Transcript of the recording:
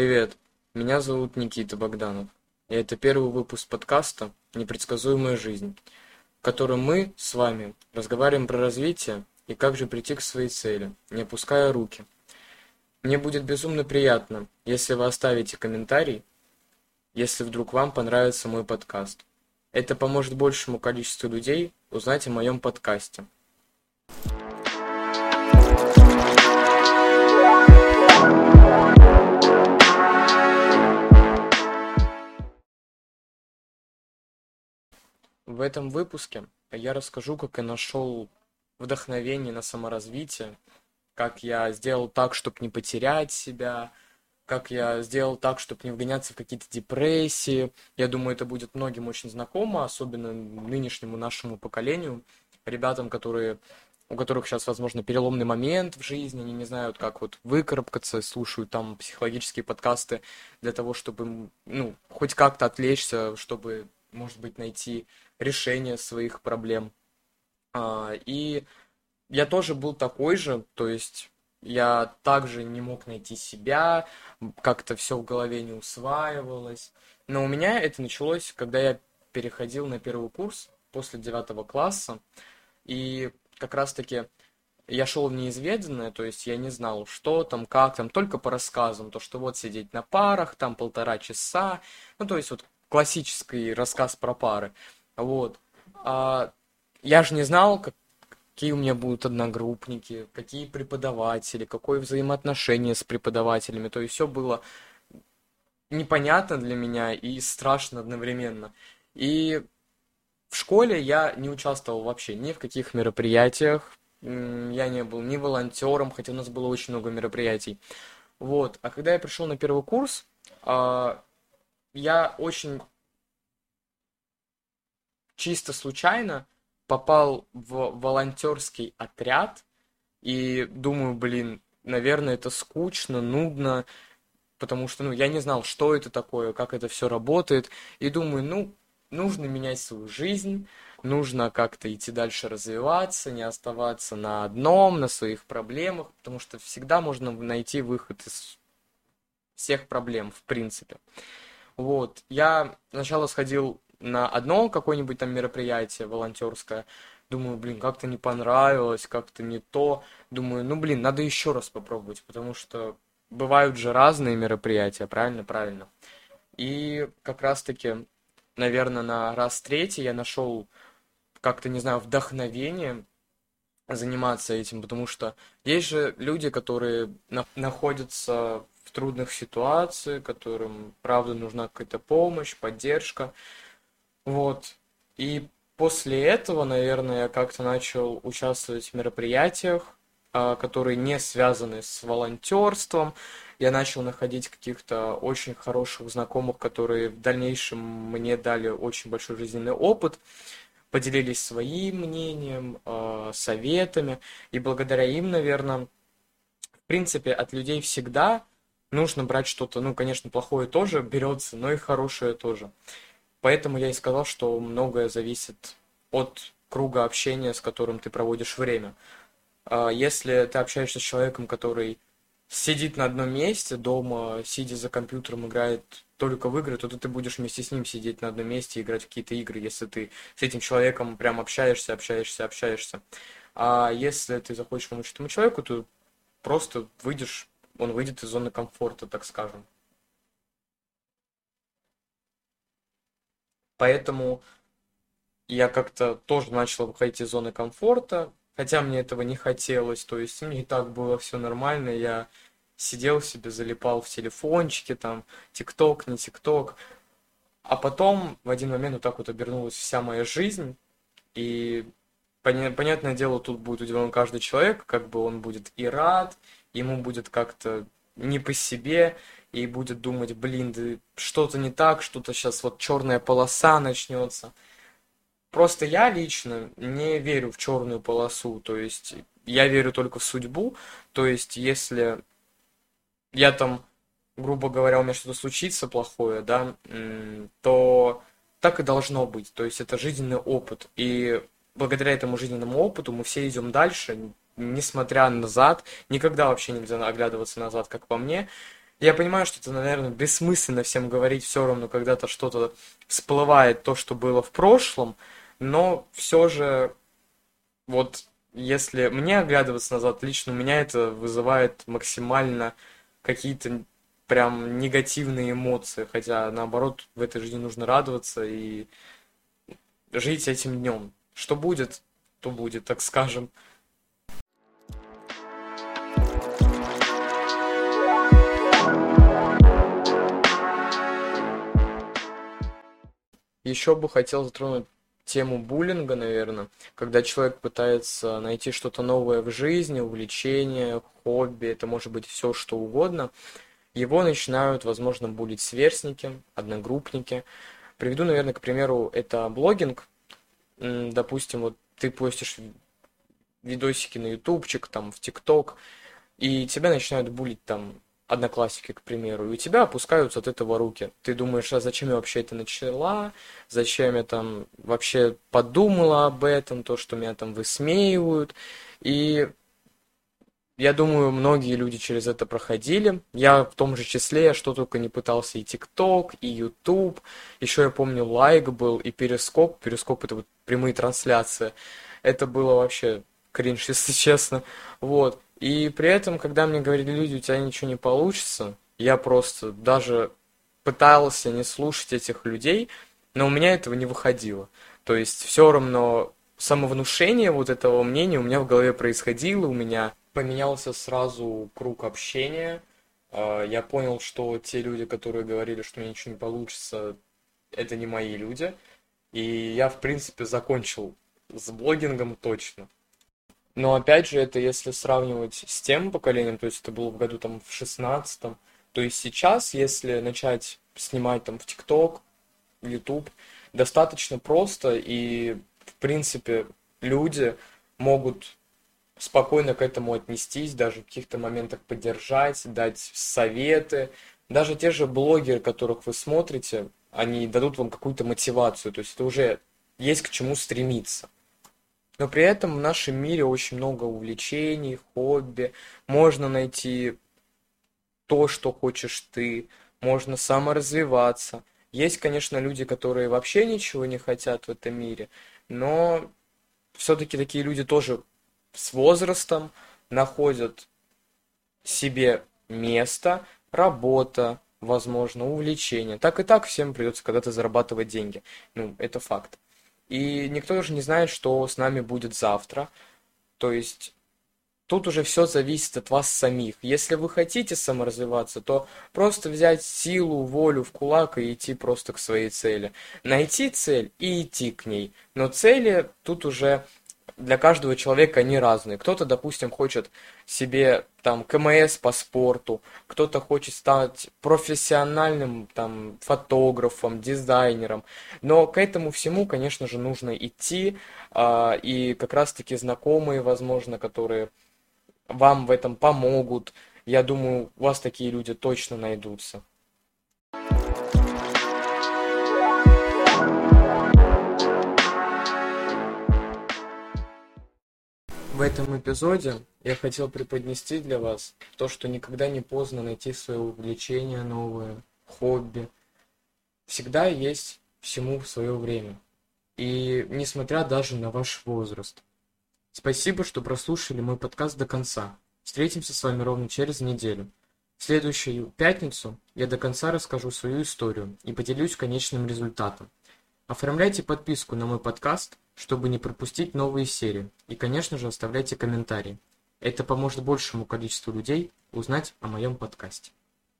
Привет, меня зовут Никита Богданов, и это первый выпуск подкаста «Непредсказуемая жизнь», в котором мы с вами разговариваем про развитие и как же прийти к своей цели, не опуская руки. Мне будет безумно приятно, если вы оставите комментарий, если вдруг вам понравится мой подкаст. Это поможет большему количеству людей узнать о моем подкасте. В этом выпуске я расскажу, как я нашел вдохновение на саморазвитие, как я сделал так, чтобы не потерять себя, как я сделал так, чтобы не вгоняться в какие-то депрессии. Я думаю, это будет многим очень знакомо, особенно нынешнему нашему поколению, ребятам, которые у которых сейчас, возможно, переломный момент в жизни, они не знают, как вот выкарабкаться, слушают там психологические подкасты для того, чтобы, ну, хоть как-то отвлечься, чтобы, может быть, найти решение своих проблем. А, и я тоже был такой же, то есть я также не мог найти себя, как-то все в голове не усваивалось. Но у меня это началось, когда я переходил на первый курс после девятого класса, и как раз-таки я шел в неизведанное, то есть я не знал, что там, как там, только по рассказам, то, что вот сидеть на парах, там полтора часа, ну, то есть вот классический рассказ про пары. Вот. А, я же не знал, как, какие у меня будут одногруппники, какие преподаватели, какое взаимоотношение с преподавателями. То есть все было непонятно для меня и страшно одновременно. И в школе я не участвовал вообще ни в каких мероприятиях, я не был ни волонтером, хотя у нас было очень много мероприятий. Вот. А когда я пришел на первый курс, а, я очень чисто случайно попал в волонтерский отряд и думаю, блин, наверное, это скучно, нудно, потому что, ну, я не знал, что это такое, как это все работает, и думаю, ну, нужно менять свою жизнь, нужно как-то идти дальше развиваться, не оставаться на одном, на своих проблемах, потому что всегда можно найти выход из всех проблем, в принципе. Вот, я сначала сходил на одно какое-нибудь там мероприятие волонтерское, думаю, блин, как-то не понравилось, как-то не то. Думаю, ну, блин, надо еще раз попробовать, потому что бывают же разные мероприятия, правильно? Правильно. И как раз-таки, наверное, на раз третий я нашел как-то, не знаю, вдохновение заниматься этим, потому что есть же люди, которые на находятся трудных ситуациях, которым, правда, нужна какая-то помощь, поддержка. Вот. И после этого, наверное, я как-то начал участвовать в мероприятиях, а, которые не связаны с волонтерством. Я начал находить каких-то очень хороших знакомых, которые в дальнейшем мне дали очень большой жизненный опыт, поделились своим мнением, а, советами, и благодаря им, наверное, в принципе, от людей всегда нужно брать что-то, ну, конечно, плохое тоже берется, но и хорошее тоже. Поэтому я и сказал, что многое зависит от круга общения, с которым ты проводишь время. А если ты общаешься с человеком, который сидит на одном месте дома, сидя за компьютером, играет только в игры, то ты будешь вместе с ним сидеть на одном месте и играть в какие-то игры, если ты с этим человеком прям общаешься, общаешься, общаешься. А если ты захочешь помочь этому человеку, то просто выйдешь, он выйдет из зоны комфорта, так скажем. Поэтому я как-то тоже начал выходить из зоны комфорта, хотя мне этого не хотелось, то есть мне и так было все нормально, я сидел себе, залипал в телефончике, там, тикток, не тикток, а потом в один момент вот так вот обернулась вся моя жизнь, и понятное дело, тут будет удивлен каждый человек, как бы он будет и рад, ему будет как-то не по себе, и будет думать, блин, да что-то не так, что-то сейчас вот черная полоса начнется. Просто я лично не верю в черную полосу, то есть я верю только в судьбу, то есть если я там, грубо говоря, у меня что-то случится плохое, да, то так и должно быть, то есть это жизненный опыт, и благодаря этому жизненному опыту мы все идем дальше, несмотря назад, никогда вообще нельзя оглядываться назад, как по мне, Я понимаю, что это, наверное, бессмысленно всем говорить все равно, когда-то что-то всплывает, то, что было в прошлом, но все же, вот если мне оглядываться назад, лично у меня это вызывает максимально какие-то прям негативные эмоции, хотя наоборот в этой жизни нужно радоваться и жить этим днем. Что будет, то будет, так скажем. Еще бы хотел затронуть тему буллинга, наверное, когда человек пытается найти что-то новое в жизни, увлечение, хобби, это может быть все что угодно, его начинают, возможно, булить сверстники, одногруппники. Приведу, наверное, к примеру, это блогинг. Допустим, вот ты постишь видосики на ютубчик, там, в тикток, и тебя начинают булить там одноклассники, к примеру, и у тебя опускаются от этого руки. Ты думаешь, а зачем я вообще это начала, зачем я там вообще подумала об этом, то, что меня там высмеивают. И я думаю, многие люди через это проходили. Я в том же числе, я что только не пытался, и ТикТок, и Ютуб. Еще я помню, лайк был, и Перископ. Перископ — это вот прямые трансляции. Это было вообще кринж, если честно. Вот. И при этом, когда мне говорили люди, у тебя ничего не получится, я просто даже пытался не слушать этих людей, но у меня этого не выходило. То есть все равно самовнушение вот этого мнения у меня в голове происходило, у меня поменялся сразу круг общения. А, я понял, что те люди, которые говорили, что у меня ничего не получится, это не мои люди. И я, в принципе, закончил с блогингом точно. Но опять же, это если сравнивать с тем поколением, то есть это было в году там в шестнадцатом, то есть сейчас, если начать снимать там в ТикТок, YouTube, достаточно просто, и в принципе люди могут спокойно к этому отнестись, даже в каких-то моментах поддержать, дать советы. Даже те же блогеры, которых вы смотрите, они дадут вам какую-то мотивацию, то есть это уже есть к чему стремиться. Но при этом в нашем мире очень много увлечений, хобби. Можно найти то, что хочешь ты. Можно саморазвиваться. Есть, конечно, люди, которые вообще ничего не хотят в этом мире, но все-таки такие люди тоже с возрастом находят себе место, работа, возможно, увлечение. Так и так всем придется когда-то зарабатывать деньги. Ну, это факт. И никто даже не знает, что с нами будет завтра. То есть тут уже все зависит от вас самих. Если вы хотите саморазвиваться, то просто взять силу, волю в кулак и идти просто к своей цели. Найти цель и идти к ней. Но цели тут уже для каждого человека они разные. Кто-то, допустим, хочет себе там КМС по спорту, кто-то хочет стать профессиональным там фотографом, дизайнером. Но к этому всему, конечно же, нужно идти, а, и как раз-таки знакомые, возможно, которые вам в этом помогут. Я думаю, у вас такие люди точно найдутся. В этом эпизоде я хотел преподнести для вас то, что никогда не поздно найти свое увлечение новое, хобби. Всегда есть всему свое время. И несмотря даже на ваш возраст. Спасибо, что прослушали мой подкаст до конца. Встретимся с вами ровно через неделю. В следующую пятницу я до конца расскажу свою историю и поделюсь конечным результатом. Оформляйте подписку на мой подкаст, чтобы не пропустить новые серии. И, конечно же, оставляйте комментарии. Это поможет большему количеству людей узнать о моем подкасте.